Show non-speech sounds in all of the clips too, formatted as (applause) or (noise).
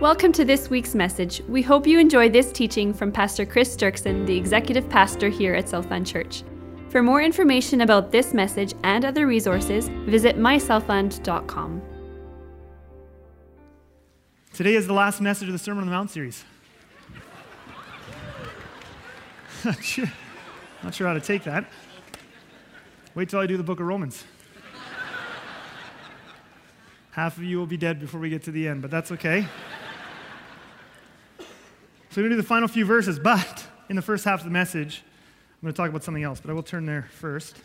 Welcome to this week's message. We hope you enjoy this teaching from Pastor Chris Dirksen, the executive pastor here at Southland Church. For more information about this message and other resources, visit mysouthland.com. Today is the last message of the Sermon on the Mount series. Not (laughs) sure, not sure how to take that. Wait till I do the book of Romans. Half of you will be dead before we get to the end, but that's okay. So we're going to do the final few verses, but in the first half of the message, I'm going to talk about something else, but I will turn there first.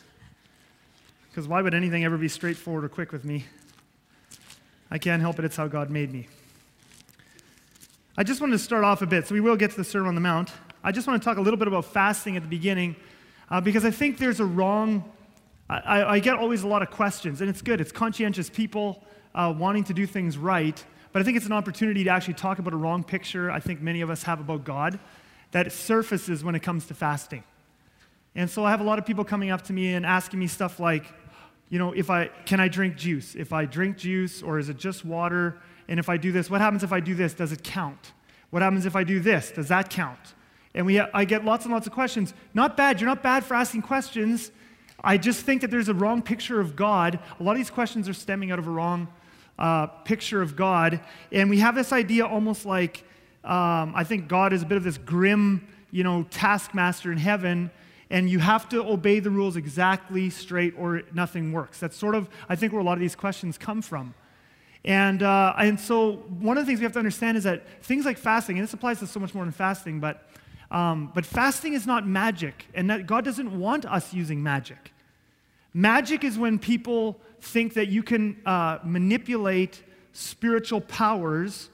Because why would anything ever be straightforward or quick with me? I can't help it, it's how God made me. I just wanted to start off a bit, so we will get to the Sermon on the Mount. I just want to talk a little bit about fasting at the beginning, uh, because I think there's a wrong, I, I, get always a lot of questions, and it's good. It's conscientious people uh, wanting to do things right, but I think it's an opportunity to actually talk about a wrong picture I think many of us have about God that surfaces when it comes to fasting. And so I have a lot of people coming up to me and asking me stuff like, you know, if I can I drink juice? If I drink juice or is it just water? And if I do this, what happens if I do this? Does it count? What happens if I do this? Does that count? And we, I get lots and lots of questions. Not bad. You're not bad for asking questions. I just think that there's a wrong picture of God. A lot of these questions are stemming out of a wrong uh, picture of God. And we have this idea almost like um, I think God is a bit of this grim, you know, taskmaster in heaven, and you have to obey the rules exactly straight or nothing works. That's sort of, I think, where a lot of these questions come from. And, uh, and so, one of the things we have to understand is that things like fasting, and this applies to so much more than fasting, but, um, but fasting is not magic, and that God doesn't want us using magic. Magic is when people think that you can uh, manipulate spiritual powers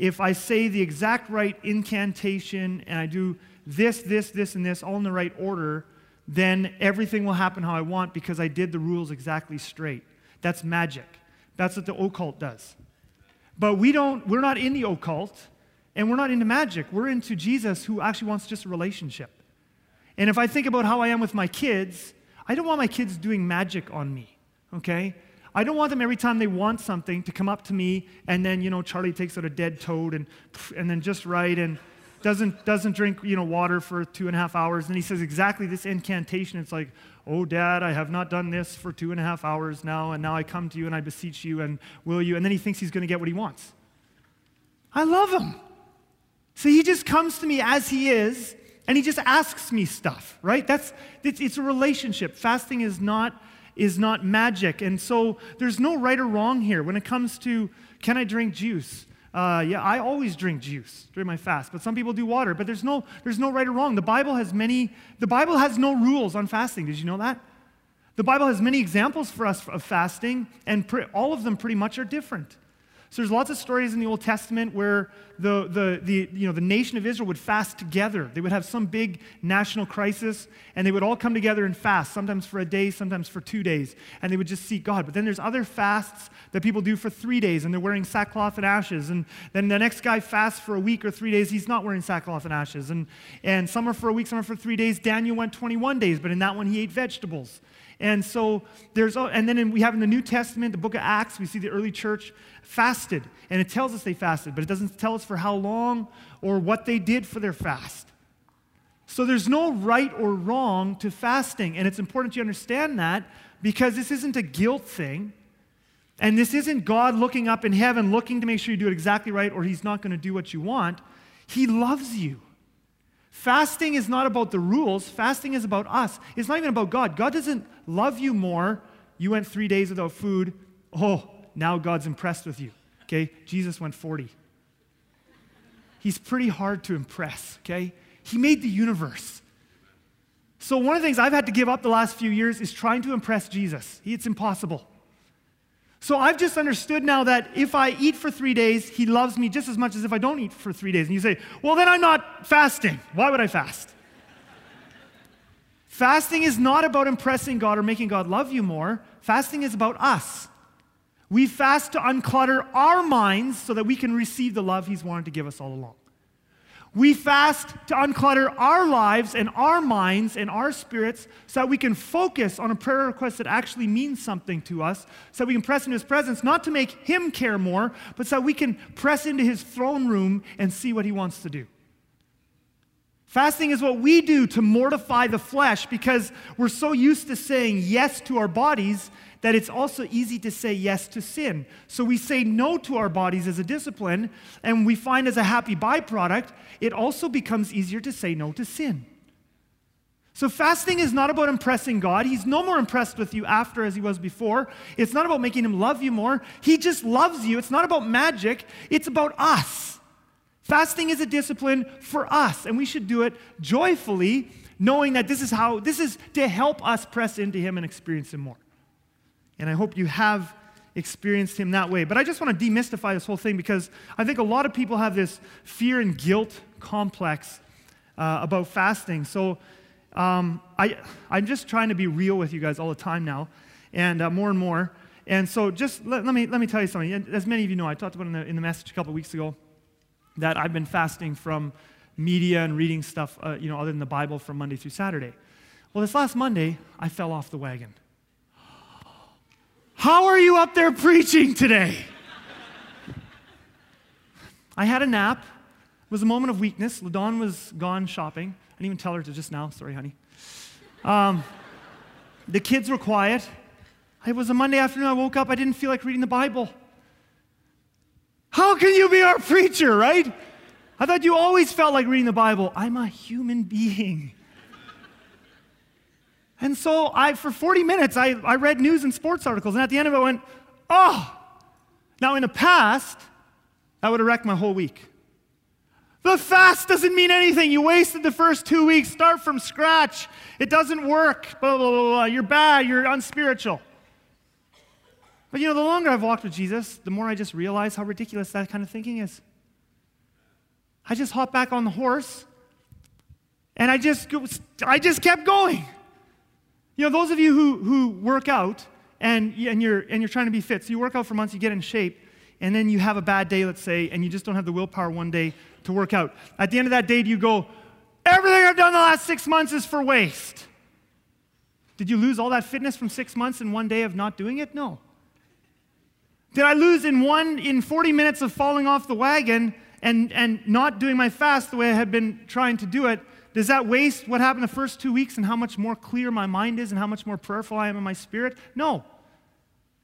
if I say the exact right incantation and I do this, this, this, and this all in the right order, then everything will happen how I want because I did the rules exactly straight. That's magic. That's what the occult does. But we don't, we're not in the occult and we're not into magic. We're into Jesus who actually wants just a relationship. And if I think about how I am with my kids, I don't want my kids doing magic on me okay? I don't want them every time they want something to come up to me and then, you know, Charlie takes out a dead toad and, and then just right and doesn't, doesn't drink, you know, water for two and a half hours. And he says exactly this incantation. It's like, oh, dad, I have not done this for two and a half hours now, and now I come to you and I beseech you and will you? And then he thinks he's going to get what he wants. I love him. So he just comes to me as he is and he just asks me stuff, right? That's, it's, it's a relationship. Fasting is not is not magic. And so there's no right or wrong here when it comes to can I drink juice? Uh, yeah, I always drink juice during my fast, but some people do water. But there's no, there's no right or wrong. The Bible has many, the Bible has no rules on fasting. Did you know that? The Bible has many examples for us of fasting, and pre- all of them pretty much are different. So there's lots of stories in the Old Testament where the, the, the, you know, the nation of Israel would fast together. They would have some big national crisis, and they would all come together and fast, sometimes for a day, sometimes for two days, and they would just seek God. But then there's other fasts that people do for three days, and they're wearing sackcloth and ashes. And then the next guy fasts for a week or three days, he's not wearing sackcloth and ashes. And, and some are for a week, some are for three days. Daniel went 21 days, but in that one he ate vegetables. And so there's, and then in, we have in the New Testament, the book of Acts, we see the early church fasted. And it tells us they fasted, but it doesn't tell us for how long or what they did for their fast. So there's no right or wrong to fasting. And it's important you understand that because this isn't a guilt thing. And this isn't God looking up in heaven, looking to make sure you do it exactly right, or He's not going to do what you want. He loves you. Fasting is not about the rules, fasting is about us. It's not even about God. God doesn't love you more. You went three days without food. Oh, now God's impressed with you. Okay? Jesus went 40. He's pretty hard to impress, okay? He made the universe. So, one of the things I've had to give up the last few years is trying to impress Jesus. It's impossible. So I've just understood now that if I eat for three days, he loves me just as much as if I don't eat for three days. And you say, well, then I'm not fasting. Why would I fast? Fasting is not about impressing God or making God love you more. Fasting is about us. We fast to unclutter our minds so that we can receive the love He's wanted to give us all along. We fast to unclutter our lives and our minds and our spirits so that we can focus on a prayer request that actually means something to us, so we can press into His presence, not to make Him care more, but so we can press into His throne room and see what He wants to do. Fasting is what we do to mortify the flesh because we're so used to saying yes to our bodies that it's also easy to say yes to sin. So we say no to our bodies as a discipline, and we find as a happy byproduct, it also becomes easier to say no to sin. So, fasting is not about impressing God. He's no more impressed with you after as he was before. It's not about making him love you more. He just loves you. It's not about magic, it's about us. Fasting is a discipline for us, and we should do it joyfully, knowing that this is how, this is to help us press into him and experience him more. And I hope you have experienced him that way. But I just want to demystify this whole thing because I think a lot of people have this fear and guilt complex uh, about fasting. So um, I, I'm just trying to be real with you guys all the time now, and uh, more and more. And so just let, let, me, let me tell you something. As many of you know, I talked about in the, in the message a couple weeks ago that I've been fasting from media and reading stuff, uh, you know, other than the Bible from Monday through Saturday. Well, this last Monday, I fell off the wagon. How are you up there preaching today? I had a nap. It was a moment of weakness. LaDawn was gone shopping. I didn't even tell her to just now. Sorry, honey. Um, the kids were quiet. It was a Monday afternoon. I woke up. I didn't feel like reading the Bible. How can you be our preacher, right? I thought you always felt like reading the Bible. I'm a human being. And so I, for 40 minutes, I, I read news and sports articles, and at the end of it, I went, oh. Now, in the past, that would have wrecked my whole week. The fast doesn't mean anything. You wasted the first two weeks. Start from scratch. It doesn't work. Blah, blah, blah, blah. You're bad. You're unspiritual. But you know, the longer I've walked with Jesus, the more I just realize how ridiculous that kind of thinking is. I just hopped back on the horse and I just, I just kept going. You know, those of you who, who work out and, and, you're, and you're trying to be fit, so you work out for months, you get in shape, and then you have a bad day, let's say, and you just don't have the willpower one day to work out. At the end of that day, do you go, everything I've done the last six months is for waste? Did you lose all that fitness from six months in one day of not doing it? No. Did I lose in one, in 40 minutes of falling off the wagon and, and not doing my fast the way I had been trying to do it? Does that waste what happened the first two weeks and how much more clear my mind is and how much more prayerful I am in my spirit? No.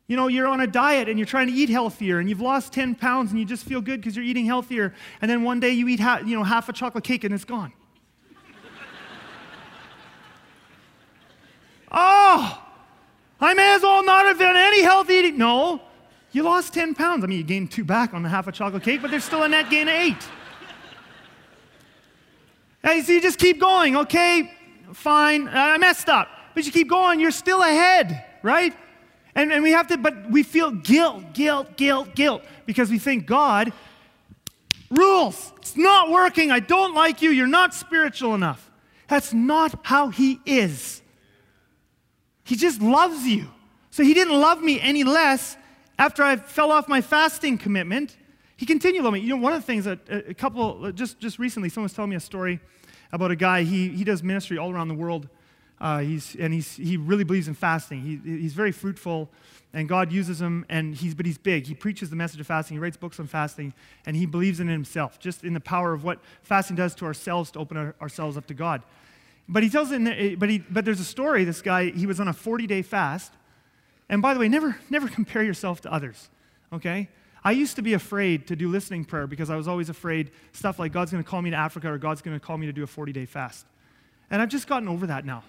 You know, you're on a diet and you're trying to eat healthier and you've lost 10 pounds and you just feel good because you're eating healthier. And then one day you eat ha- you know, half a chocolate cake and it's gone. (laughs) oh, I may as well not have done any healthy eating. No, you lost 10 pounds. I mean, you gained two back on the half a chocolate cake, but there's still a net gain of eight. Hey, so you just keep going, okay? Fine, uh, I messed up. But you keep going, you're still ahead, right? And, and we have to, but we feel guilt, guilt, guilt, guilt, because we think God rules. It's not working. I don't like you. You're not spiritual enough. That's not how He is. He just loves you. So He didn't love me any less after I fell off my fasting commitment. He continued loving me. You know, one of the things that a couple, uh, just, just recently, someone was telling me a story about a guy. He, he does ministry all around the world. Uh, he's, and he's, he really believes in fasting. He, he's very fruitful, and God uses him, and he's, but he's big. He preaches the message of fasting. He writes books on fasting, and he believes in it himself, just in the power of what fasting does to ourselves to open our, ourselves up to God. But he tells it, the, but, he, but there's a story, this guy, he was on a 40-day fast. And by the way, never, never compare yourself to others, okay? I used to be afraid to do listening prayer because I was always afraid stuff like God's going to call me to Africa or God's going to call me to do a 40 day fast. And I've just gotten over that now.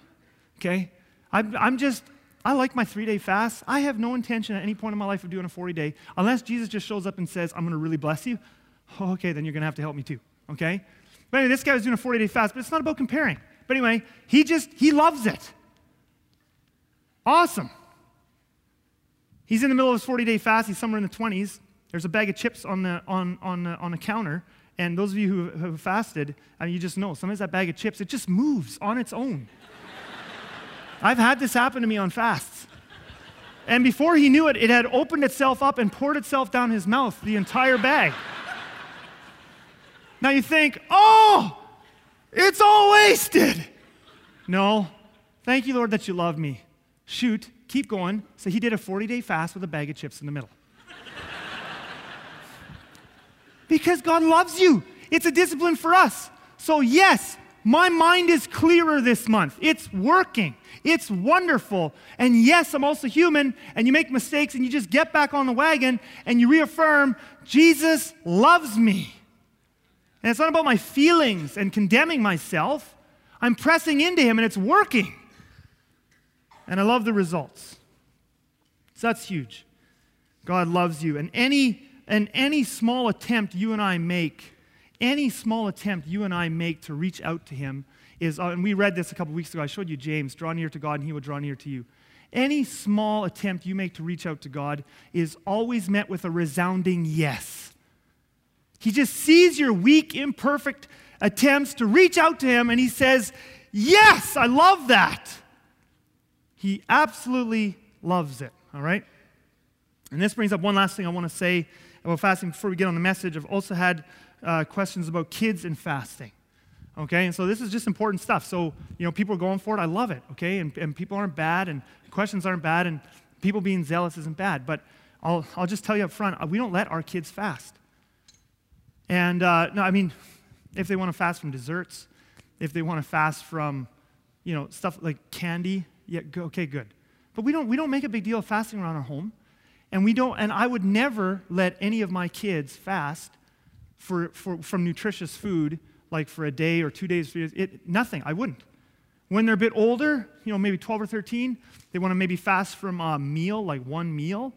Okay? I'm, I'm just, I like my three day fast. I have no intention at any point in my life of doing a 40 day unless Jesus just shows up and says, I'm going to really bless you. Oh, okay, then you're going to have to help me too. Okay? But anyway, this guy was doing a 40 day fast, but it's not about comparing. But anyway, he just, he loves it. Awesome. He's in the middle of his 40 day fast. He's somewhere in the 20s. There's a bag of chips on the, on, on, the, on the counter. And those of you who have fasted, I mean, you just know sometimes that bag of chips, it just moves on its own. (laughs) I've had this happen to me on fasts. And before he knew it, it had opened itself up and poured itself down his mouth, the entire bag. Now you think, oh, it's all wasted. No. Thank you, Lord, that you love me. Shoot, keep going. So he did a 40 day fast with a bag of chips in the middle. Because God loves you. It's a discipline for us. So, yes, my mind is clearer this month. It's working. It's wonderful. And yes, I'm also human, and you make mistakes, and you just get back on the wagon and you reaffirm Jesus loves me. And it's not about my feelings and condemning myself. I'm pressing into Him, and it's working. And I love the results. So that's huge. God loves you. And any, and any small attempt you and I make any small attempt you and I make to reach out to Him is, uh, and we read this a couple weeks ago. I showed you James, draw near to God and He will draw near to you. Any small attempt you make to reach out to God is always met with a resounding yes. He just sees your weak, imperfect attempts to reach out to Him and He says, Yes, I love that. He absolutely loves it, all right? And this brings up one last thing I want to say about fasting before we get on the message. I've also had uh, questions about kids and fasting. Okay, and so this is just important stuff. So, you know, people are going for it. I love it. Okay, and, and people aren't bad, and questions aren't bad, and people being zealous isn't bad. But I'll, I'll just tell you up front uh, we don't let our kids fast. And uh, no, I mean, if they want to fast from desserts, if they want to fast from, you know, stuff like candy, yeah, okay, good. But we don't, we don't make a big deal of fasting around our home. And we don't, and I would never let any of my kids fast for, for, from nutritious food, like for a day or two days, it, nothing. I wouldn't. When they're a bit older, you know, maybe 12 or 13, they want to maybe fast from a meal, like one meal.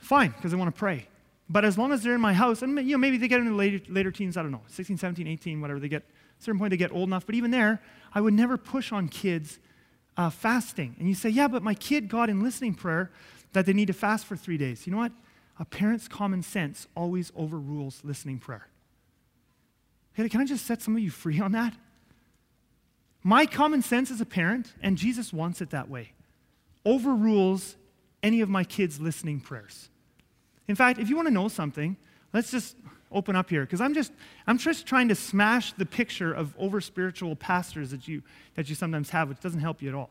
Fine, because they want to pray. But as long as they're in my house, and you know, maybe they get into later, later teens, I don't know, 16, 17, 18, whatever, they get, at a certain point they get old enough. But even there, I would never push on kids uh, fasting. And you say, yeah, but my kid got in listening prayer that they need to fast for three days. You know what? a parent's common sense always overrules listening prayer. Hey, can I just set some of you free on that? My common sense as a parent, and Jesus wants it that way, overrules any of my kids' listening prayers. In fact, if you want to know something, let's just open up here because I'm just I'm just trying to smash the picture of over spiritual pastors that you that you sometimes have, which doesn't help you at all.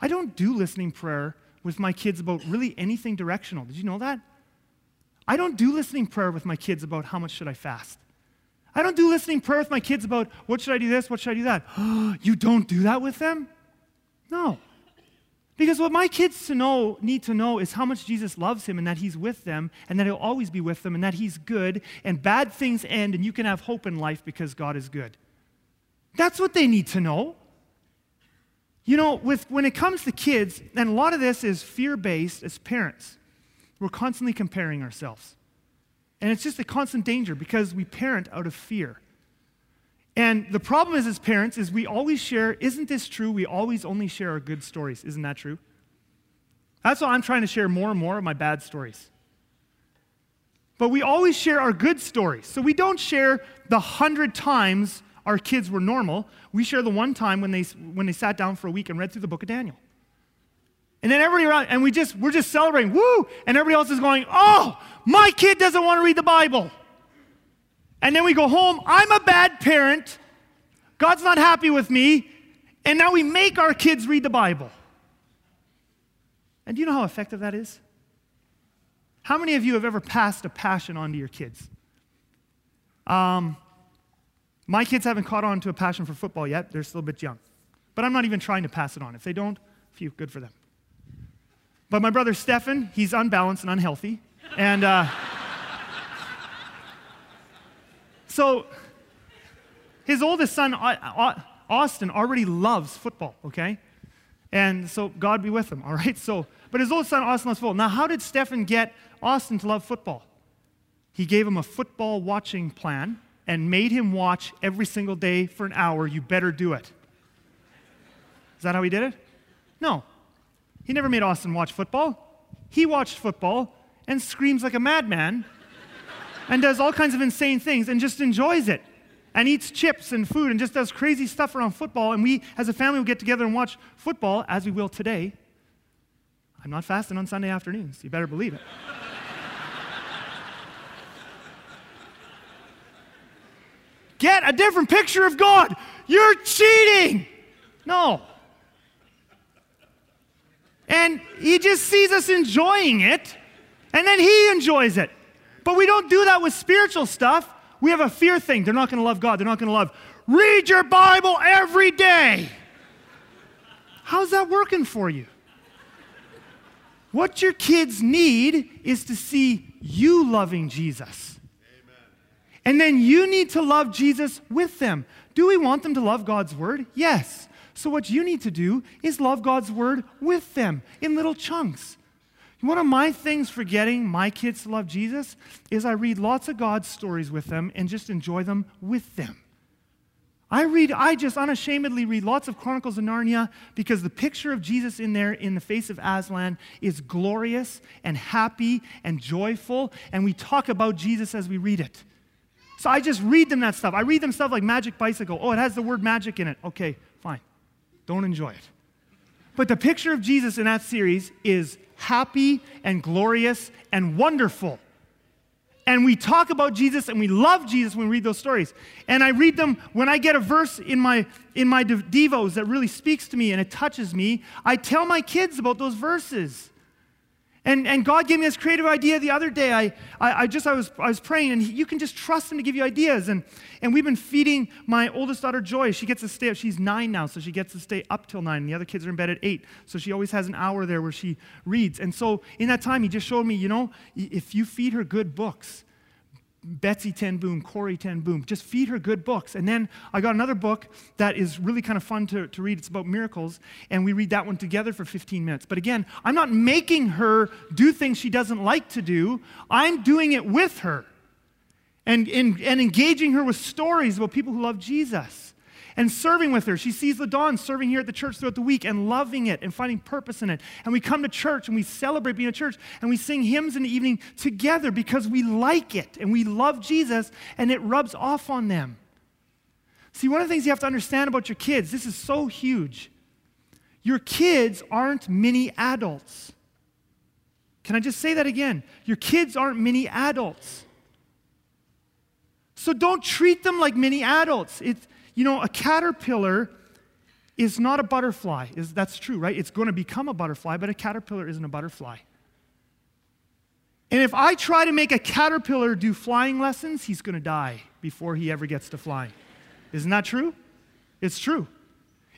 I don't do listening prayer with my kids about really anything directional. Did you know that? I don't do listening prayer with my kids about how much should I fast. I don't do listening prayer with my kids about what should I do this, what should I do that. (gasps) you don't do that with them? No. Because what my kids to know need to know is how much Jesus loves him and that he's with them and that he'll always be with them and that he's good and bad things end and you can have hope in life because God is good. That's what they need to know. You know, with, when it comes to kids, and a lot of this is fear based as parents. We're constantly comparing ourselves. And it's just a constant danger because we parent out of fear. And the problem is, as parents, is we always share, isn't this true? We always only share our good stories. Isn't that true? That's why I'm trying to share more and more of my bad stories. But we always share our good stories. So we don't share the hundred times our kids were normal. We share the one time when they, when they sat down for a week and read through the book of Daniel. And then everybody around, and we just, we're just celebrating, woo! And everybody else is going, oh, my kid doesn't want to read the Bible. And then we go home, I'm a bad parent. God's not happy with me. And now we make our kids read the Bible. And do you know how effective that is? How many of you have ever passed a passion on to your kids? Um, my kids haven't caught on to a passion for football yet. They're still a bit young. But I'm not even trying to pass it on. If they don't, phew, good for them. But my brother Stefan, he's unbalanced and unhealthy. And uh, (laughs) so his oldest son, Austin, already loves football, okay? And so God be with him, all right? So, but his oldest son, Austin, loves football. Now, how did Stefan get Austin to love football? He gave him a football watching plan and made him watch every single day for an hour. You better do it. Is that how he did it? No. He never made Austin watch football. He watched football and screams like a madman and does all kinds of insane things and just enjoys it and eats chips and food and just does crazy stuff around football. And we, as a family, will get together and watch football, as we will today. I'm not fasting on Sunday afternoons. You better believe it. Get a different picture of God. You're cheating. No. And he just sees us enjoying it, and then he enjoys it. But we don't do that with spiritual stuff. We have a fear thing. They're not going to love God. They're not going to love. Read your Bible every day. How's that working for you? What your kids need is to see you loving Jesus. And then you need to love Jesus with them. Do we want them to love God's word? Yes. So, what you need to do is love God's word with them in little chunks. One of my things for getting my kids to love Jesus is I read lots of God's stories with them and just enjoy them with them. I read, I just unashamedly read lots of Chronicles of Narnia because the picture of Jesus in there in the face of Aslan is glorious and happy and joyful, and we talk about Jesus as we read it. So I just read them that stuff. I read them stuff like Magic Bicycle. Oh, it has the word magic in it. Okay, fine. Don't enjoy it. But the picture of Jesus in that series is happy and glorious and wonderful. And we talk about Jesus and we love Jesus when we read those stories. And I read them when I get a verse in my in my devos that really speaks to me and it touches me. I tell my kids about those verses. And, and God gave me this creative idea the other day. I, I, I just I was, I was praying, and he, you can just trust Him to give you ideas. And, and we've been feeding my oldest daughter Joy. She gets to stay up. She's nine now, so she gets to stay up till nine. The other kids are in bed at eight, so she always has an hour there where she reads. And so in that time, he just showed me, you know, if you feed her good books, Betsy Ten Boom, Corrie Ten Boom. Just feed her good books. And then I got another book that is really kind of fun to, to read. It's about miracles. And we read that one together for 15 minutes. But again, I'm not making her do things she doesn't like to do, I'm doing it with her and, and, and engaging her with stories about people who love Jesus and serving with her. She sees LaDawn serving here at the church throughout the week and loving it and finding purpose in it. And we come to church and we celebrate being a church and we sing hymns in the evening together because we like it and we love Jesus and it rubs off on them. See, one of the things you have to understand about your kids, this is so huge. Your kids aren't mini adults. Can I just say that again? Your kids aren't mini adults. So don't treat them like mini adults. It's, you know, a caterpillar is not a butterfly. Is, that's true, right? It's going to become a butterfly, but a caterpillar isn't a butterfly. And if I try to make a caterpillar do flying lessons, he's going to die before he ever gets to flying. Isn't that true? It's true.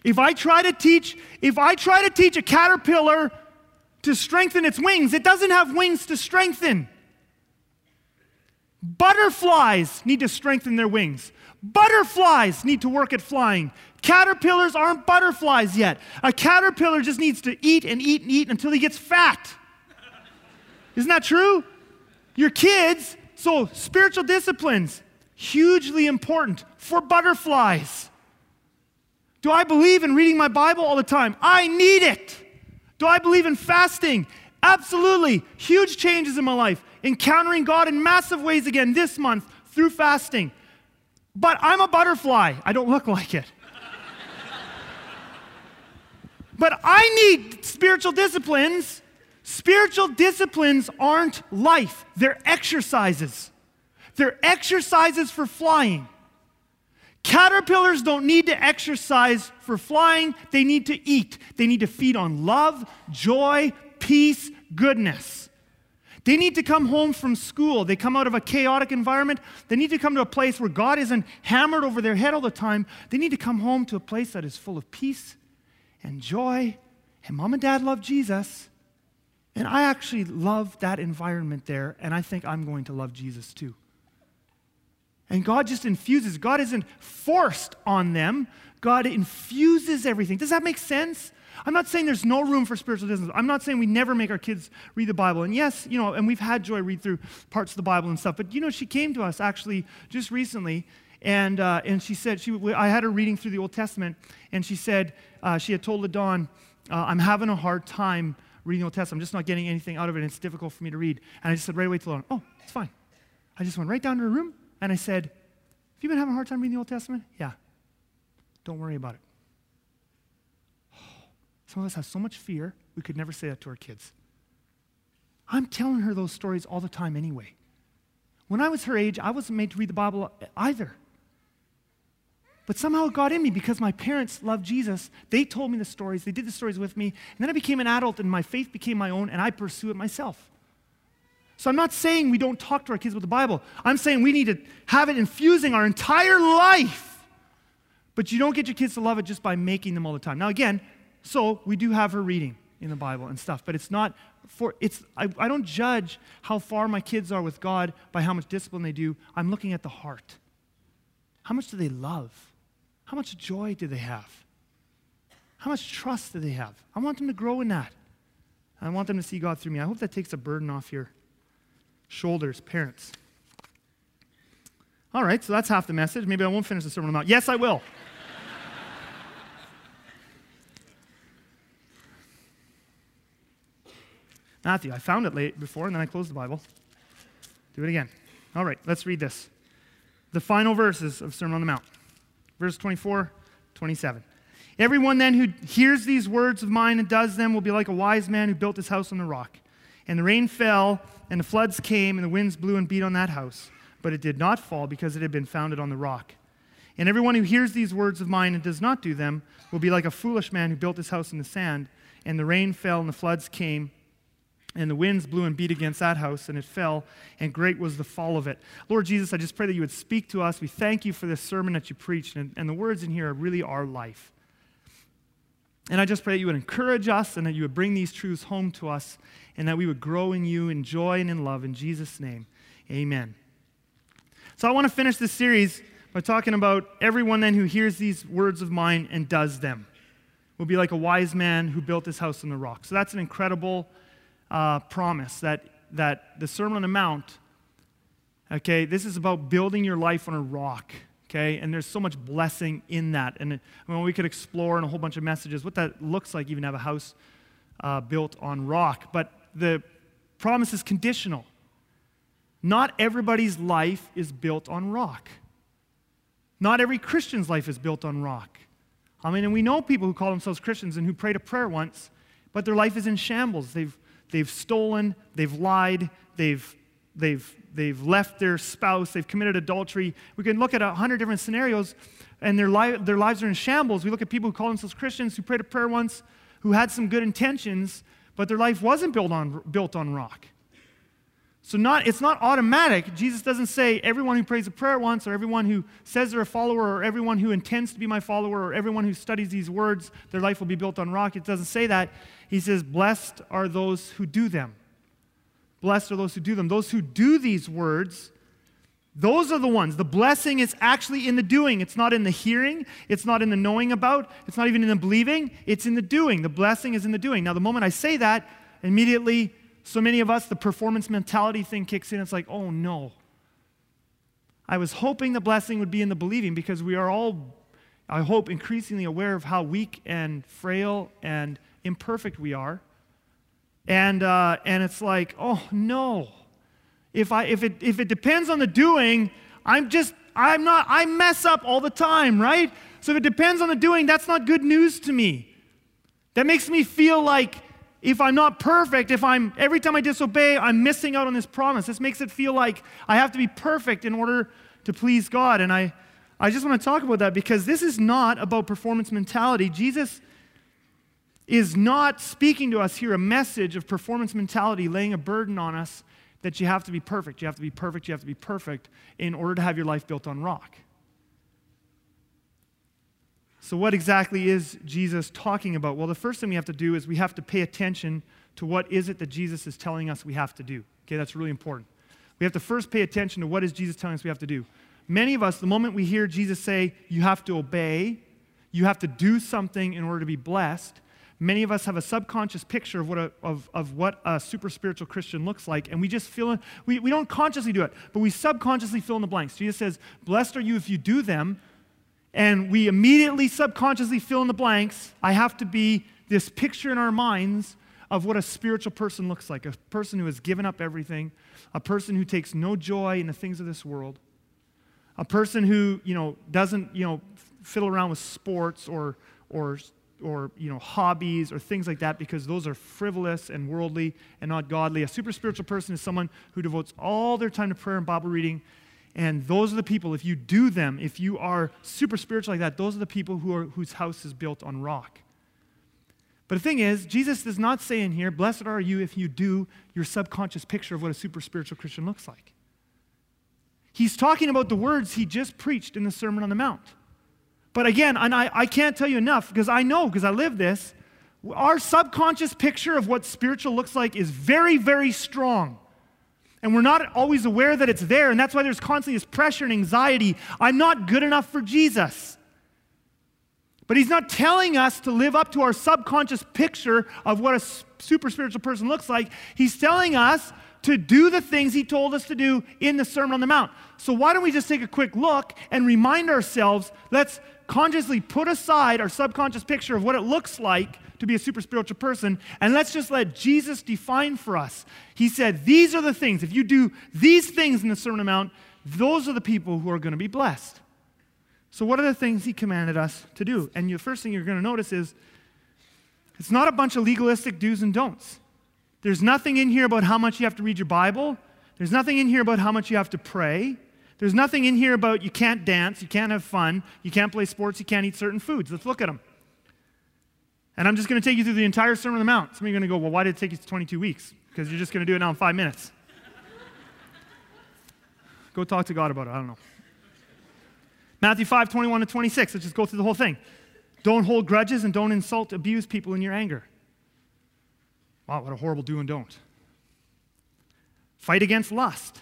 If I try to teach, if I try to teach a caterpillar to strengthen its wings, it doesn't have wings to strengthen. Butterflies need to strengthen their wings. Butterflies need to work at flying. Caterpillars aren't butterflies yet. A caterpillar just needs to eat and eat and eat until he gets fat. Isn't that true? Your kids, so spiritual disciplines, hugely important for butterflies. Do I believe in reading my Bible all the time? I need it. Do I believe in fasting? Absolutely. Huge changes in my life. Encountering God in massive ways again this month through fasting. But I'm a butterfly. I don't look like it. but I need spiritual disciplines. Spiritual disciplines aren't life, they're exercises. They're exercises for flying. Caterpillars don't need to exercise for flying, they need to eat. They need to feed on love, joy, peace, goodness. They need to come home from school. They come out of a chaotic environment. They need to come to a place where God isn't hammered over their head all the time. They need to come home to a place that is full of peace and joy. And mom and dad love Jesus. And I actually love that environment there. And I think I'm going to love Jesus too. And God just infuses, God isn't forced on them, God infuses everything. Does that make sense? I'm not saying there's no room for spiritual disciplines. I'm not saying we never make our kids read the Bible. And yes, you know, and we've had Joy read through parts of the Bible and stuff. But you know, she came to us actually just recently, and uh, and she said she I had her reading through the Old Testament, and she said uh, she had told LaDawn, uh, I'm having a hard time reading the Old Testament. I'm just not getting anything out of it. And it's difficult for me to read. And I just said right away to LaDawn, Oh, it's fine. I just went right down to her room and I said, Have you been having a hard time reading the Old Testament? Yeah. Don't worry about it. Some of us have so much fear, we could never say that to our kids. I'm telling her those stories all the time anyway. When I was her age, I wasn't made to read the Bible either. But somehow it got in me because my parents loved Jesus. They told me the stories, they did the stories with me. And then I became an adult and my faith became my own and I pursue it myself. So I'm not saying we don't talk to our kids about the Bible. I'm saying we need to have it infusing our entire life. But you don't get your kids to love it just by making them all the time. Now, again, so we do have her reading in the Bible and stuff, but it's not for, it's, I, I don't judge how far my kids are with God by how much discipline they do. I'm looking at the heart. How much do they love? How much joy do they have? How much trust do they have? I want them to grow in that. I want them to see God through me. I hope that takes a burden off your shoulders, parents. All right, so that's half the message. Maybe I won't finish the Sermon on. Yes, I will. Matthew, I found it late before and then I closed the Bible. Do it again. All right, let's read this. The final verses of Sermon on the Mount. Verse 24, 27. Everyone then who hears these words of mine and does them will be like a wise man who built his house on the rock. And the rain fell, and the floods came, and the winds blew and beat on that house. But it did not fall because it had been founded on the rock. And everyone who hears these words of mine and does not do them will be like a foolish man who built his house in the sand. And the rain fell, and the floods came, and the winds blew and beat against that house, and it fell, and great was the fall of it. Lord Jesus, I just pray that you would speak to us. We thank you for this sermon that you preached, and, and the words in here are really our life. And I just pray that you would encourage us and that you would bring these truths home to us and that we would grow in you in joy and in love. In Jesus' name, amen. So I want to finish this series by talking about everyone then who hears these words of mine and does them will be like a wise man who built his house on the rock. So that's an incredible uh, promise that, that the Sermon on the Mount, okay, this is about building your life on a rock okay? And there's so much blessing in that. And I mean, we could explore in a whole bunch of messages what that looks like, even have a house uh, built on rock. But the promise is conditional. Not everybody's life is built on rock. Not every Christian's life is built on rock. I mean, and we know people who call themselves Christians and who prayed a prayer once, but their life is in shambles. They've, they've stolen, they've lied, they've, they've they've left their spouse, they've committed adultery. We can look at a hundred different scenarios, and their, li- their lives are in shambles. We look at people who call themselves Christians, who prayed a prayer once, who had some good intentions, but their life wasn't built on, built on rock. So not, it's not automatic. Jesus doesn't say everyone who prays a prayer once, or everyone who says they're a follower, or everyone who intends to be my follower, or everyone who studies these words, their life will be built on rock. It doesn't say that. He says, Blessed are those who do them. Blessed are those who do them. Those who do these words, those are the ones. The blessing is actually in the doing. It's not in the hearing. It's not in the knowing about. It's not even in the believing. It's in the doing. The blessing is in the doing. Now, the moment I say that, immediately, so many of us, the performance mentality thing kicks in. It's like, oh no. I was hoping the blessing would be in the believing because we are all, I hope, increasingly aware of how weak and frail and imperfect we are. And, uh, and it's like, oh no. If, I, if, it, if it depends on the doing, I'm just, I'm not, I mess up all the time, right? So if it depends on the doing, that's not good news to me. That makes me feel like if I'm not perfect, if I'm, every time I disobey, I'm missing out on this promise. This makes it feel like I have to be perfect in order to please God. And I, I just want to talk about that because this is not about performance mentality. Jesus is not speaking to us here a message of performance mentality, laying a burden on us that you have to be perfect. You have to be perfect. You have to be perfect in order to have your life built on rock. So, what exactly is Jesus talking about? Well, the first thing we have to do is we have to pay attention to what is it that Jesus is telling us we have to do. Okay, that's really important. We have to first pay attention to what is Jesus telling us we have to do. Many of us, the moment we hear Jesus say, you have to obey, you have to do something in order to be blessed, Many of us have a subconscious picture of what a, of, of what a super spiritual Christian looks like, and we just fill in, we, we don't consciously do it, but we subconsciously fill in the blanks. Jesus says, Blessed are you if you do them, and we immediately subconsciously fill in the blanks. I have to be this picture in our minds of what a spiritual person looks like a person who has given up everything, a person who takes no joy in the things of this world, a person who, you know, doesn't, you know, fiddle around with sports or, or or you know hobbies or things like that because those are frivolous and worldly and not godly. A super spiritual person is someone who devotes all their time to prayer and Bible reading And those are the people, if you do them, if you are super spiritual like that, those are the people who are, whose house is built on rock. But the thing is, Jesus does not say in here, Blessed are you if you do your subconscious picture of what a super spiritual Christian looks like. He's talking about the words he just preached in the Sermon on the Mount. But again, and I, I can't tell you enough because I know, because I live this, our subconscious picture of what spiritual looks like is very, very strong. And we're not always aware that it's there. And that's why there's constantly this pressure and anxiety. I'm not good enough for Jesus. But he's not telling us to live up to our subconscious picture of what a super spiritual person looks like. He's telling us to do the things he told us to do in the Sermon on the Mount. So, why don't we just take a quick look and remind ourselves let's consciously put aside our subconscious picture of what it looks like to be a super spiritual person, and let's just let Jesus define for us. He said, These are the things. If you do these things in the Sermon on the Mount, those are the people who are going to be blessed. So, what are the things he commanded us to do? And the first thing you're going to notice is it's not a bunch of legalistic do's and don'ts. There's nothing in here about how much you have to read your Bible. There's nothing in here about how much you have to pray. There's nothing in here about you can't dance, you can't have fun, you can't play sports, you can't eat certain foods. Let's look at them. And I'm just going to take you through the entire Sermon on the Mount. Some of you are going to go, well, why did it take you 22 weeks? Because you're just going to do it now in five minutes. go talk to God about it. I don't know. Matthew 5, 21 to 26. Let's just go through the whole thing. Don't hold grudges and don't insult, abuse people in your anger. Wow, what a horrible do and don't. Fight against lust.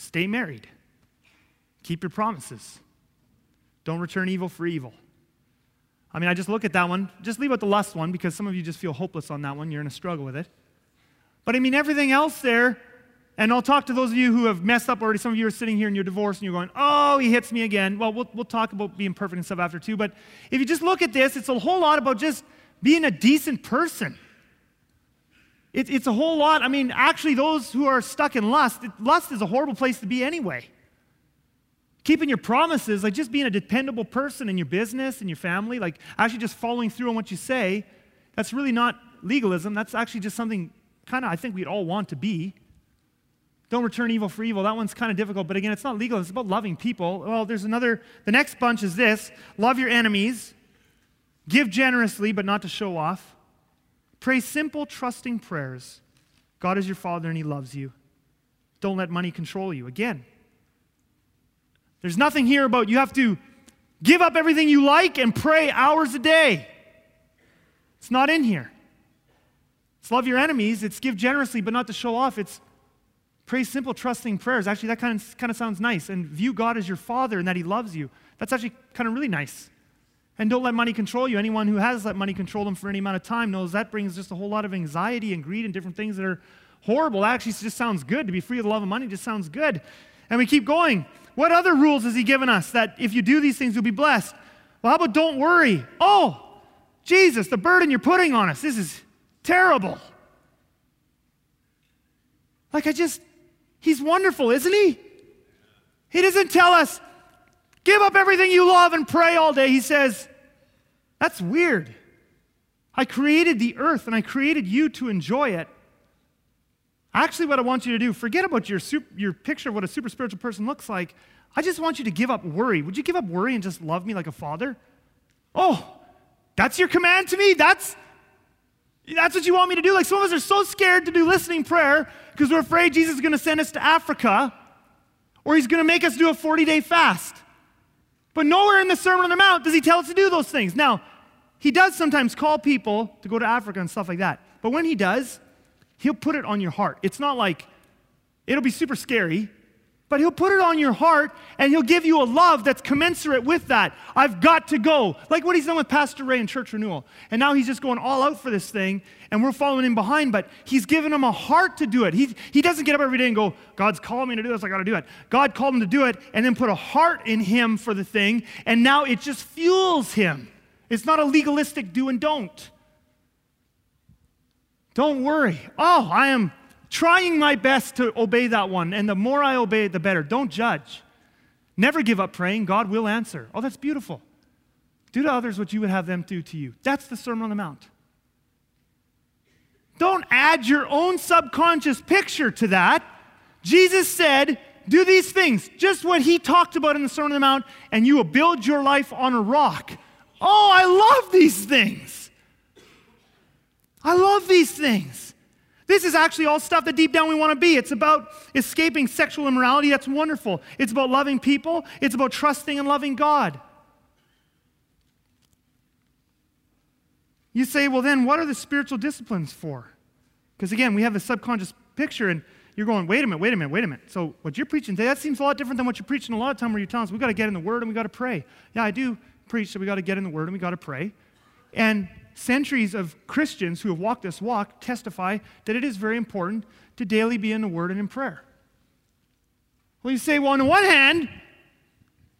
Stay married. Keep your promises. Don't return evil for evil. I mean, I just look at that one. Just leave out the lust one because some of you just feel hopeless on that one. You're in a struggle with it. But I mean, everything else there, and I'll talk to those of you who have messed up already. Some of you are sitting here and you're divorced and you're going, oh, he hits me again. Well, well, we'll talk about being perfect and stuff after too. But if you just look at this, it's a whole lot about just being a decent person. It, it's a whole lot. I mean, actually, those who are stuck in lust, it, lust is a horrible place to be anyway. Keeping your promises, like just being a dependable person in your business and your family, like actually just following through on what you say, that's really not legalism. That's actually just something kind of I think we'd all want to be. Don't return evil for evil. That one's kind of difficult, but again, it's not legal. It's about loving people. Well, there's another, the next bunch is this love your enemies, give generously, but not to show off. Pray simple, trusting prayers. God is your Father and He loves you. Don't let money control you. Again, there's nothing here about you have to give up everything you like and pray hours a day. It's not in here. It's love your enemies. It's give generously, but not to show off. It's pray simple, trusting prayers. Actually, that kind of, kind of sounds nice. And view God as your Father and that He loves you. That's actually kind of really nice. And don't let money control you. Anyone who has let money control them for any amount of time knows that brings just a whole lot of anxiety and greed and different things that are horrible. That actually just sounds good. To be free of the love of money just sounds good. And we keep going. What other rules has he given us that if you do these things, you'll be blessed? Well, how about don't worry? Oh, Jesus, the burden you're putting on us, this is terrible. Like, I just, he's wonderful, isn't he? He doesn't tell us, give up everything you love and pray all day. He says, that's weird. I created the earth and I created you to enjoy it. Actually, what I want you to do, forget about your, super, your picture of what a super spiritual person looks like. I just want you to give up worry. Would you give up worry and just love me like a father? Oh, that's your command to me? That's, that's what you want me to do? Like some of us are so scared to do listening prayer because we're afraid Jesus is going to send us to Africa or he's going to make us do a 40 day fast. But nowhere in the Sermon on the Mount does he tell us to do those things. Now, he does sometimes call people to go to Africa and stuff like that. But when he does, he'll put it on your heart. It's not like it'll be super scary, but he'll put it on your heart and he'll give you a love that's commensurate with that. I've got to go. Like what he's done with Pastor Ray and Church Renewal. And now he's just going all out for this thing and we're following him behind, but he's given him a heart to do it. He, he doesn't get up every day and go, God's calling me to do this, I got to do it. God called him to do it and then put a heart in him for the thing, and now it just fuels him. It's not a legalistic do and don't. Don't worry. Oh, I am trying my best to obey that one, and the more I obey it, the better. Don't judge. Never give up praying. God will answer. Oh, that's beautiful. Do to others what you would have them do to you. That's the Sermon on the Mount. Don't add your own subconscious picture to that. Jesus said, do these things, just what he talked about in the Sermon on the Mount, and you will build your life on a rock. Oh, I love these things. I love these things. This is actually all stuff that deep down we want to be. It's about escaping sexual immorality. That's wonderful. It's about loving people. It's about trusting and loving God. You say, well, then what are the spiritual disciplines for? Because again, we have a subconscious picture, and you're going, wait a minute, wait a minute, wait a minute. So what you're preaching today, that seems a lot different than what you're preaching a lot of time where you're telling us we've got to get in the Word and we've got to pray. Yeah, I do preach that we got to get in the Word and we got to pray. And centuries of Christians who have walked this walk testify that it is very important to daily be in the Word and in prayer. Well, you say, well, on the one hand,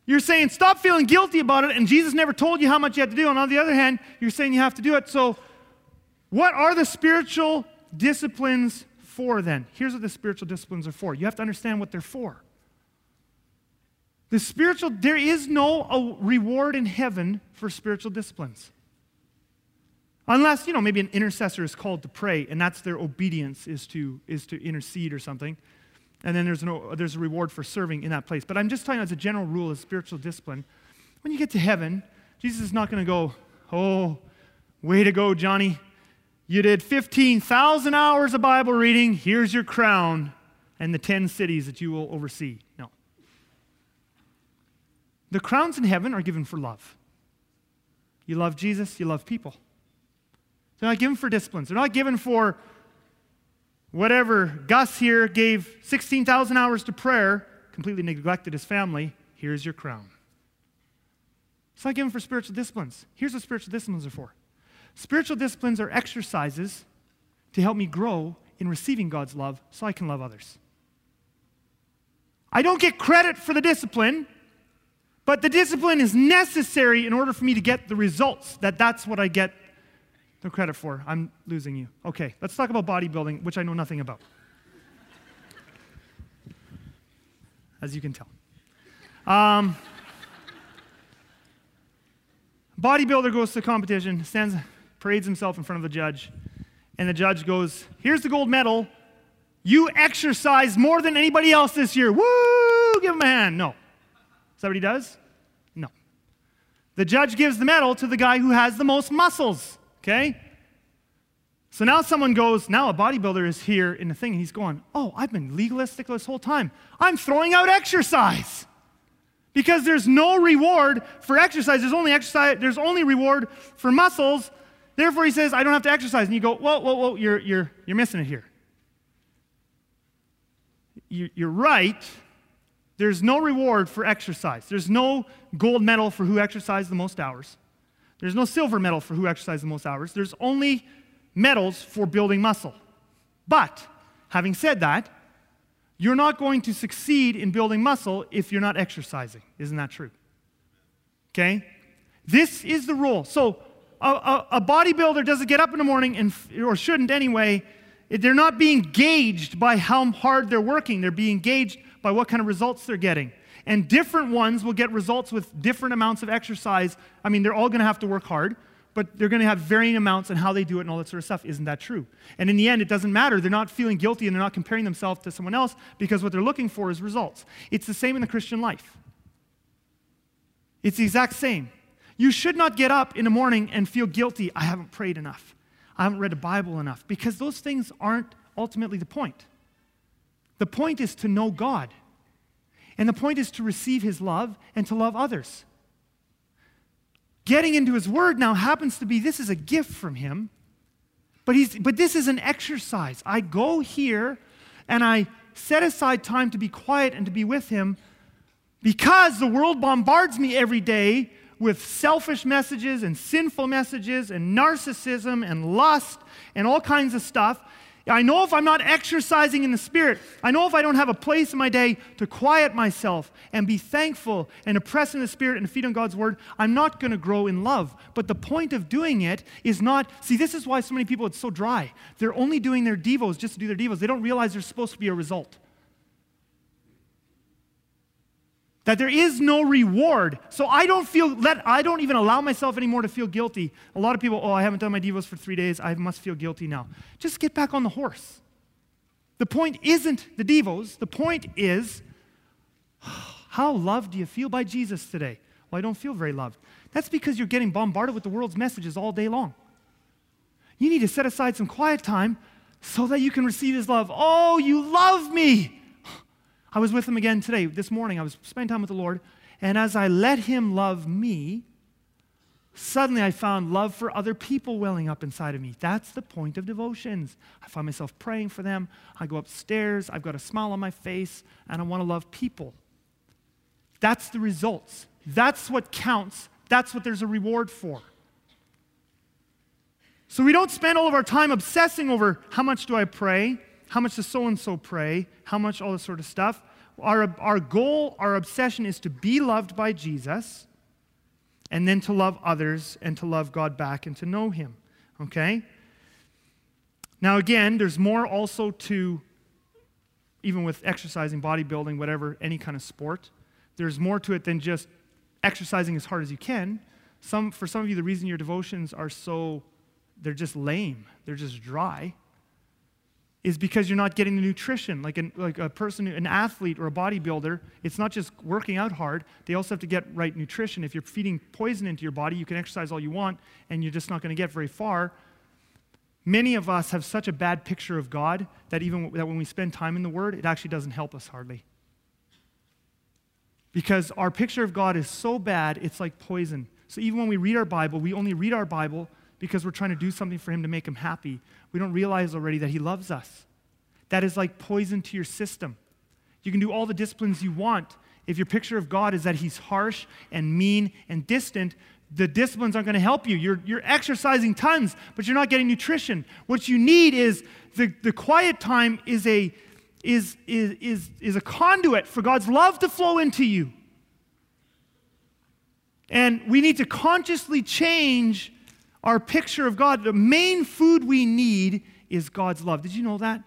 you're saying stop feeling guilty about it, and Jesus never told you how much you had to do. And on the other hand, you're saying you have to do it. So, what are the spiritual disciplines for then? Here's what the spiritual disciplines are for. You have to understand what they're for. The spiritual, there is no uh, reward in heaven for spiritual disciplines. Unless, you know, maybe an intercessor is called to pray, and that's their obedience is to, is to intercede or something. And then there's, no, there's a reward for serving in that place. But I'm just telling you as a general rule of spiritual discipline, when you get to heaven, Jesus is not going to go, oh, way to go, Johnny. You did 15,000 hours of Bible reading. Here's your crown and the 10 cities that you will oversee. The crowns in heaven are given for love. You love Jesus, you love people. They're not given for disciplines. They're not given for whatever. Gus here gave 16,000 hours to prayer, completely neglected his family. Here's your crown. It's not given for spiritual disciplines. Here's what spiritual disciplines are for Spiritual disciplines are exercises to help me grow in receiving God's love so I can love others. I don't get credit for the discipline, but the discipline is necessary in order for me to get the results that that's what I get the credit for. I'm losing you. Okay, let's talk about bodybuilding, which I know nothing about. As you can tell. Um, bodybuilder goes to the competition, stands parades himself in front of the judge, and the judge goes, Here's the gold medal. You exercised more than anybody else this year. Woo! Give him a hand. No. Is that what he does? The judge gives the medal to the guy who has the most muscles, okay? So now someone goes, now a bodybuilder is here in the thing, and he's going, Oh, I've been legalistic this whole time. I'm throwing out exercise. Because there's no reward for exercise. There's only exercise, there's only reward for muscles. Therefore, he says, I don't have to exercise. And you go, whoa, whoa, whoa, you're, you're, you're missing it here. You're right. There's no reward for exercise. There's no gold medal for who exercised the most hours. There's no silver medal for who exercised the most hours. There's only medals for building muscle. But, having said that, you're not going to succeed in building muscle if you're not exercising. Isn't that true? Okay? This is the rule. So, a, a, a bodybuilder doesn't get up in the morning, and, or shouldn't anyway, they're not being gauged by how hard they're working. They're being gauged by what kind of results they're getting. And different ones will get results with different amounts of exercise. I mean, they're all going to have to work hard, but they're going to have varying amounts and how they do it and all that sort of stuff. Isn't that true? And in the end, it doesn't matter. They're not feeling guilty and they're not comparing themselves to someone else because what they're looking for is results. It's the same in the Christian life. It's the exact same. You should not get up in the morning and feel guilty. I haven't prayed enough. I haven't read the Bible enough because those things aren't ultimately the point. The point is to know God. And the point is to receive His love and to love others. Getting into His Word now happens to be this is a gift from Him, but, he's, but this is an exercise. I go here and I set aside time to be quiet and to be with Him because the world bombards me every day with selfish messages and sinful messages and narcissism and lust and all kinds of stuff. I know if I'm not exercising in the Spirit, I know if I don't have a place in my day to quiet myself and be thankful and oppress in the Spirit and feed on God's Word, I'm not going to grow in love. But the point of doing it is not, see, this is why so many people, it's so dry. They're only doing their Devos just to do their Devos. They don't realize there's supposed to be a result. That there is no reward. So I don't feel let I don't even allow myself anymore to feel guilty. A lot of people, oh, I haven't done my devos for three days. I must feel guilty now. Just get back on the horse. The point isn't the devos. The point is, (sighs) How loved do you feel by Jesus today? Well, I don't feel very loved. That's because you're getting bombarded with the world's messages all day long. You need to set aside some quiet time so that you can receive his love. Oh, you love me. I was with him again today, this morning. I was spending time with the Lord, and as I let him love me, suddenly I found love for other people welling up inside of me. That's the point of devotions. I find myself praying for them. I go upstairs, I've got a smile on my face, and I want to love people. That's the results. That's what counts. That's what there's a reward for. So we don't spend all of our time obsessing over how much do I pray, how much does so and so pray, how much all this sort of stuff. Our, our goal, our obsession is to be loved by Jesus and then to love others and to love God back and to know Him. Okay? Now, again, there's more also to, even with exercising, bodybuilding, whatever, any kind of sport, there's more to it than just exercising as hard as you can. Some, for some of you, the reason your devotions are so they're just lame, they're just dry, is because you're not getting the nutrition. Like, an, like a person, an athlete or a bodybuilder, it's not just working out hard, they also have to get right nutrition. If you're feeding poison into your body, you can exercise all you want, and you're just not going to get very far. Many of us have such a bad picture of God that even that when we spend time in the Word, it actually doesn't help us hardly. Because our picture of God is so bad, it's like poison. So even when we read our Bible, we only read our Bible because we're trying to do something for Him to make Him happy. We don't realize already that He loves us. That is like poison to your system. You can do all the disciplines you want. If your picture of God is that He's harsh and mean and distant, the disciplines aren't going to help you. You're, you're exercising tons, but you're not getting nutrition. What you need is the, the quiet time is a, is, is, is, is a conduit for God's love to flow into you. And we need to consciously change our picture of God, the main food we need is God's love. Did you know that?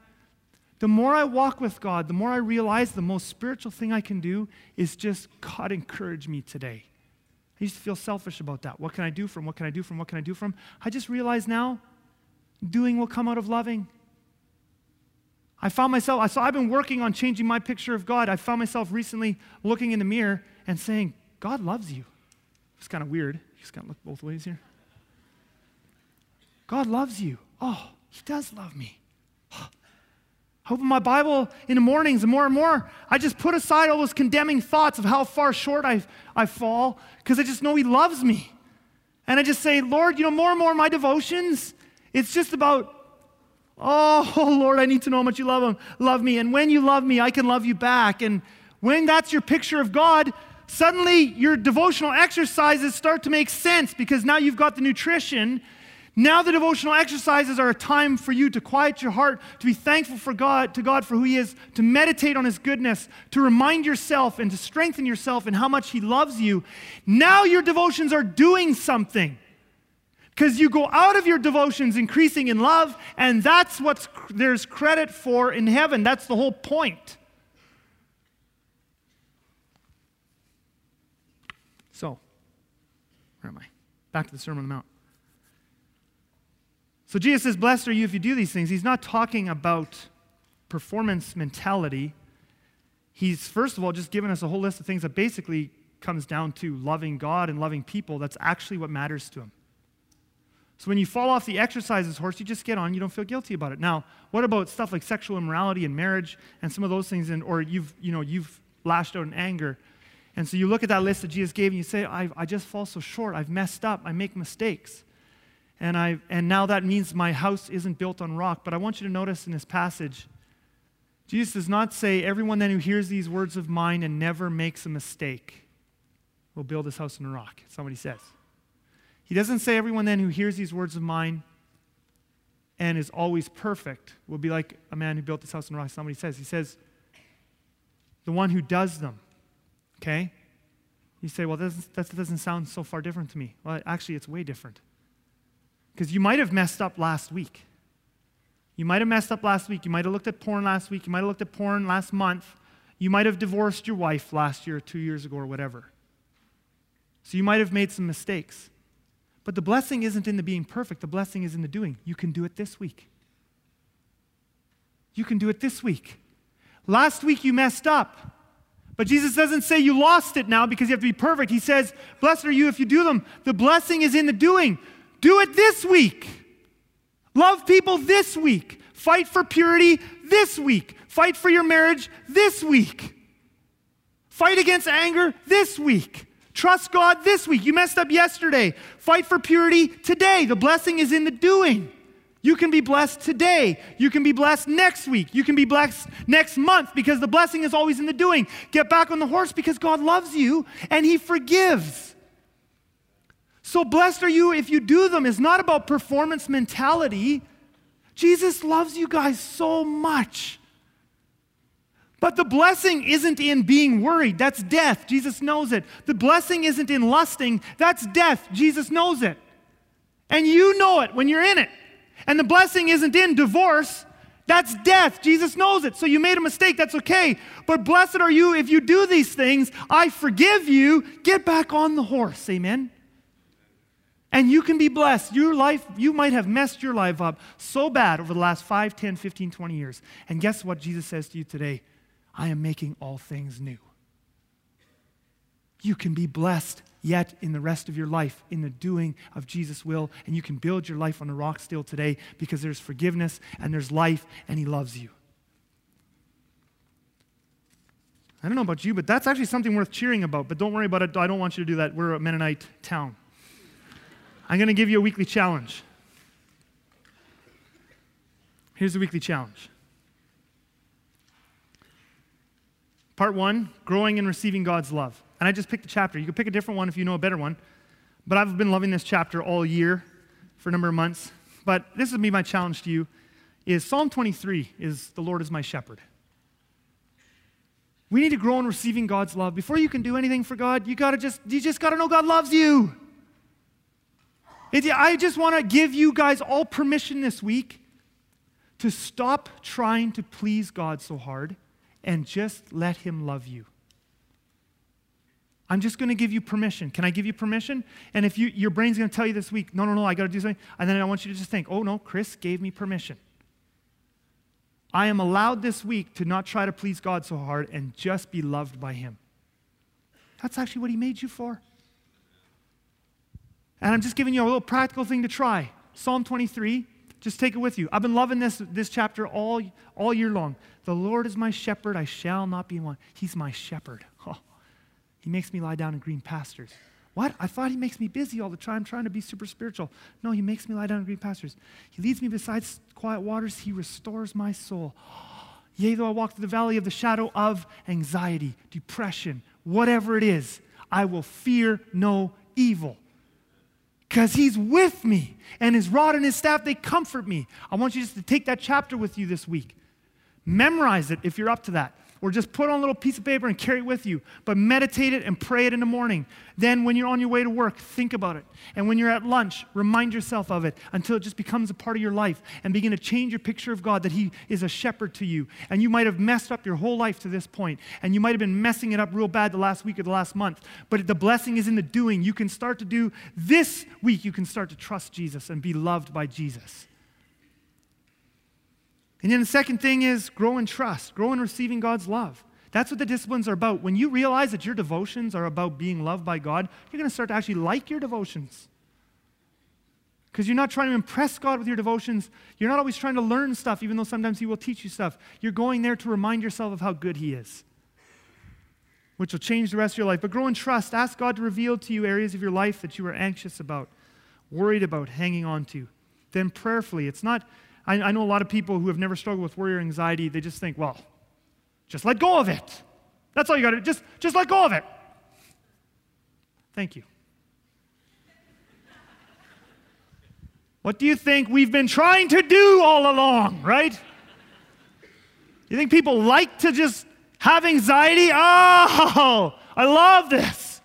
The more I walk with God, the more I realize the most spiritual thing I can do is just, God, encourage me today. I used to feel selfish about that. What can I do from? What can I do from? What can I do from? I just realize now doing will come out of loving. I found myself, I so I've been working on changing my picture of God. I found myself recently looking in the mirror and saying, God loves you. It's kind of weird. You just got to look both ways here. God loves you. Oh, He does love me. I open my Bible in the mornings, and more and more, I just put aside all those condemning thoughts of how far short I, I fall because I just know He loves me. And I just say, Lord, you know, more and more my devotions, it's just about, oh, (laughs) Lord, I need to know how much you love him, love me. And when you love me, I can love you back. And when that's your picture of God, suddenly your devotional exercises start to make sense because now you've got the nutrition now the devotional exercises are a time for you to quiet your heart, to be thankful for God, to God for who He is, to meditate on His goodness, to remind yourself and to strengthen yourself in how much He loves you. Now your devotions are doing something. Because you go out of your devotions increasing in love, and that's what there's credit for in heaven. That's the whole point. So, where am I? Back to the Sermon on the Mount. So Jesus says, Blessed are you if you do these things. He's not talking about performance mentality. He's, first of all, just given us a whole list of things that basically comes down to loving God and loving people. That's actually what matters to him. So when you fall off the exercises horse, you just get on, you don't feel guilty about it. Now, what about stuff like sexual immorality and marriage and some of those things, and, or you've, you know, you've lashed out in anger. And so you look at that list that Jesus gave and you say, I, I just fall so short. I've messed up. I make mistakes and, I, and now that means my house isn't built on rock. But I want you to notice in this passage, Jesus does not say, Everyone then who hears these words of mine and never makes a mistake will build his house on rock. He says. He doesn't say, Everyone then who hears these words of mine and is always perfect will be like a man who built his house on rock. Somebody says. He says, The one who does them. Okay? You say, Well, that doesn't, that doesn't sound so far different to me. Well, actually, it's way different. Because you might have messed up last week. You might have messed up last week. You might have looked at porn last week. You might have looked at porn last month. You might have divorced your wife last year two years ago or whatever. So you might have made some mistakes. But the blessing isn't in the being perfect, the blessing is in the doing. You can do it this week. You can do it this week. Last week you messed up, But Jesus doesn't say you lost it now because you have to be perfect. He says, Blessed are you if you do them. The blessing is in the doing. Do it this week. Love people this week. Fight for purity this week. Fight for your marriage this week. Fight against anger this week. Trust God this week. You messed up yesterday. Fight for purity today. The blessing is in the doing. You can be blessed today. You can be blessed next week. You can be blessed next month because the blessing is always in the doing. Get back on the horse because God loves you and He forgives. So, blessed are you if you do them It's not about performance mentality. Jesus loves you guys so much. But the blessing isn't in being worried. That's death. Jesus knows it. The blessing isn't in lusting. That's death. Jesus knows it. And you know it when you're in it. And the blessing isn't in divorce, that's death. Jesus knows it. So you made a mistake, that's okay. But blessed are you if you do these things. I forgive you. Get back on the horse. Amen. And you can be blessed. Your life, you might have messed your life up so bad over the last 5, 10, 15, 20 years. And guess what Jesus says to you today? I am making all things new. You can be blessed yet in the rest of your life in the doing of Jesus' will. And you can build your life on the rock still today because there's forgiveness and there's life and He loves you. I don't know about you, but that's actually something worth cheering about. But don't worry about it. I don't want you to do that. We're a Mennonite town. I'm going to give you a weekly challenge. Here's the weekly challenge. Part one growing and receiving God's love. And I just picked a chapter. You could pick a different one if you know a better one. But I've been loving this chapter all year for a number of months. But this would be my challenge to you is Psalm 23 is the Lord is my shepherd. We need to grow in receiving God's love. Before you can do anything for God, you gotta just you just gotta know God loves you. I just want to give you guys all permission this week to stop trying to please God so hard and just let Him love you. I'm just going to give you permission. Can I give you permission? And if you, your brain's going to tell you this week, no, no, no, I got to do something, and then I want you to just think, oh, no, Chris gave me permission. I am allowed this week to not try to please God so hard and just be loved by Him. That's actually what He made you for. And I'm just giving you a little practical thing to try. Psalm 23, just take it with you. I've been loving this, this chapter all, all year long. The Lord is my shepherd, I shall not be one. He's my shepherd. (laughs) Oh. He makes me lie down in green pastures. What? I thought he makes me busy all the time trying to be super spiritual. No, he makes me lie down in green pastures. He leads me beside quiet waters. He restores my soul. (gasps) Yea, though I walk through the valley of the shadow of anxiety, depression, whatever it is, I will fear no evil. Because he's with me, and his rod and his staff, they comfort me. I want you just to take that chapter with you this week. Memorize it if you're up to that or just put on a little piece of paper and carry it with you. But meditate it and pray it in the morning. Then, when you're on your way to work, think about it. And when you're at lunch, remind yourself of it until it just becomes a part of your life and begin to change your picture of God that He is a shepherd to you. And you might have messed up your whole life to this point, and you might have been messing it up real bad the last week or the last month. But the blessing is in the doing. You can start to do this week, you can start to trust Jesus and be loved by Jesus. And then the second thing is grow in trust, grow in receiving God's love. That's what the disciplines are about. When you realize that your devotions are about being loved by God, you're going to start to actually like your devotions. Because you're not trying to impress God with your devotions. You're not always trying to learn stuff, even though sometimes He will teach you stuff. You're going there to remind yourself of how good He is, which will change the rest of your life. But grow in trust. Ask God to reveal to you areas of your life that you are anxious about, worried about, hanging on to. Then prayerfully, it's not I, I know a lot of people who have never struggled with worry or anxiety, they just think, well, just let go of it. That's all you got to do. Just, just let go of it. Thank you. What do you think we've been trying to do all along, right? You think people like to just have anxiety? Oh, I love this.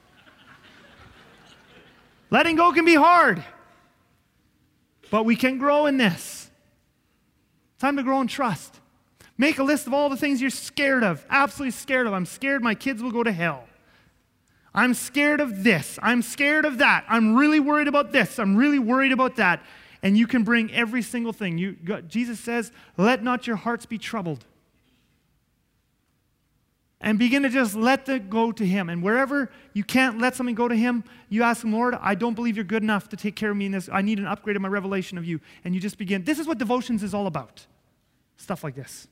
Letting go can be hard, but we can grow in this. Time to grow in trust. Make a list of all the things you're scared of, absolutely scared of. I'm scared my kids will go to hell. I'm scared of this. I'm scared of that. I'm really worried about this. I'm really worried about that. And you can bring every single thing. You, Jesus says, Let not your hearts be troubled. And begin to just let it go to Him. And wherever you can't let something go to Him, you ask Him, Lord, I don't believe you're good enough to take care of me in this. I need an upgrade in my revelation of you. And you just begin. This is what devotions is all about. Stuff like this.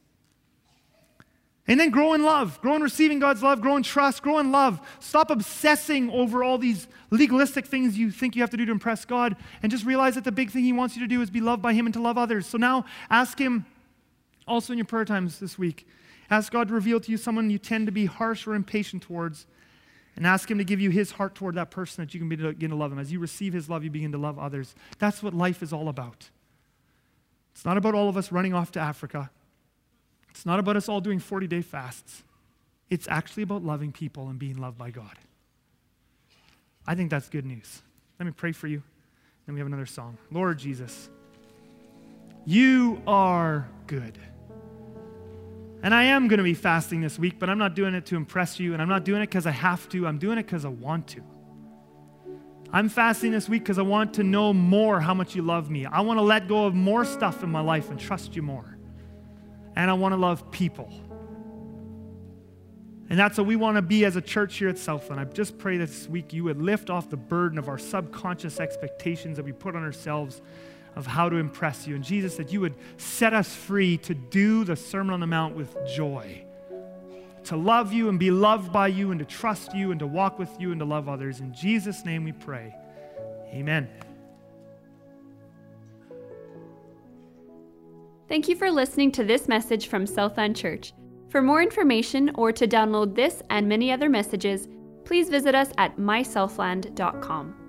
And then grow in love, grow in receiving God's love, grow in trust, grow in love. Stop obsessing over all these legalistic things you think you have to do to impress God and just realize that the big thing He wants you to do is be loved by Him and to love others. So now ask Him also in your prayer times this week. Ask God to reveal to you someone you tend to be harsh or impatient towards and ask Him to give you His heart toward that person that you can begin to love Him. As you receive His love, you begin to love others. That's what life is all about. It's not about all of us running off to Africa. It's not about us all doing 40 day fasts. It's actually about loving people and being loved by God. I think that's good news. Let me pray for you. Then we have another song. Lord Jesus, you are good. And I am going to be fasting this week, but I'm not doing it to impress you, and I'm not doing it because I have to. I'm doing it because I want to. I'm fasting this week because I want to know more how much you love me. I want to let go of more stuff in my life and trust you more and I want to love people. And that's what we want to be as a church here at Southland. I just pray this week you would lift off the burden of our subconscious expectations that we put on ourselves of how to impress you. And Jesus, that you would set us free to do the Sermon on the Mount with joy, to love you and be loved by you, and to trust you and to walk with you and to love others. In Jesus' name we pray. Amen. Thank you for listening to this message from Southland Church. For more information or to download this and many other messages, please visit us at mysouthland.com.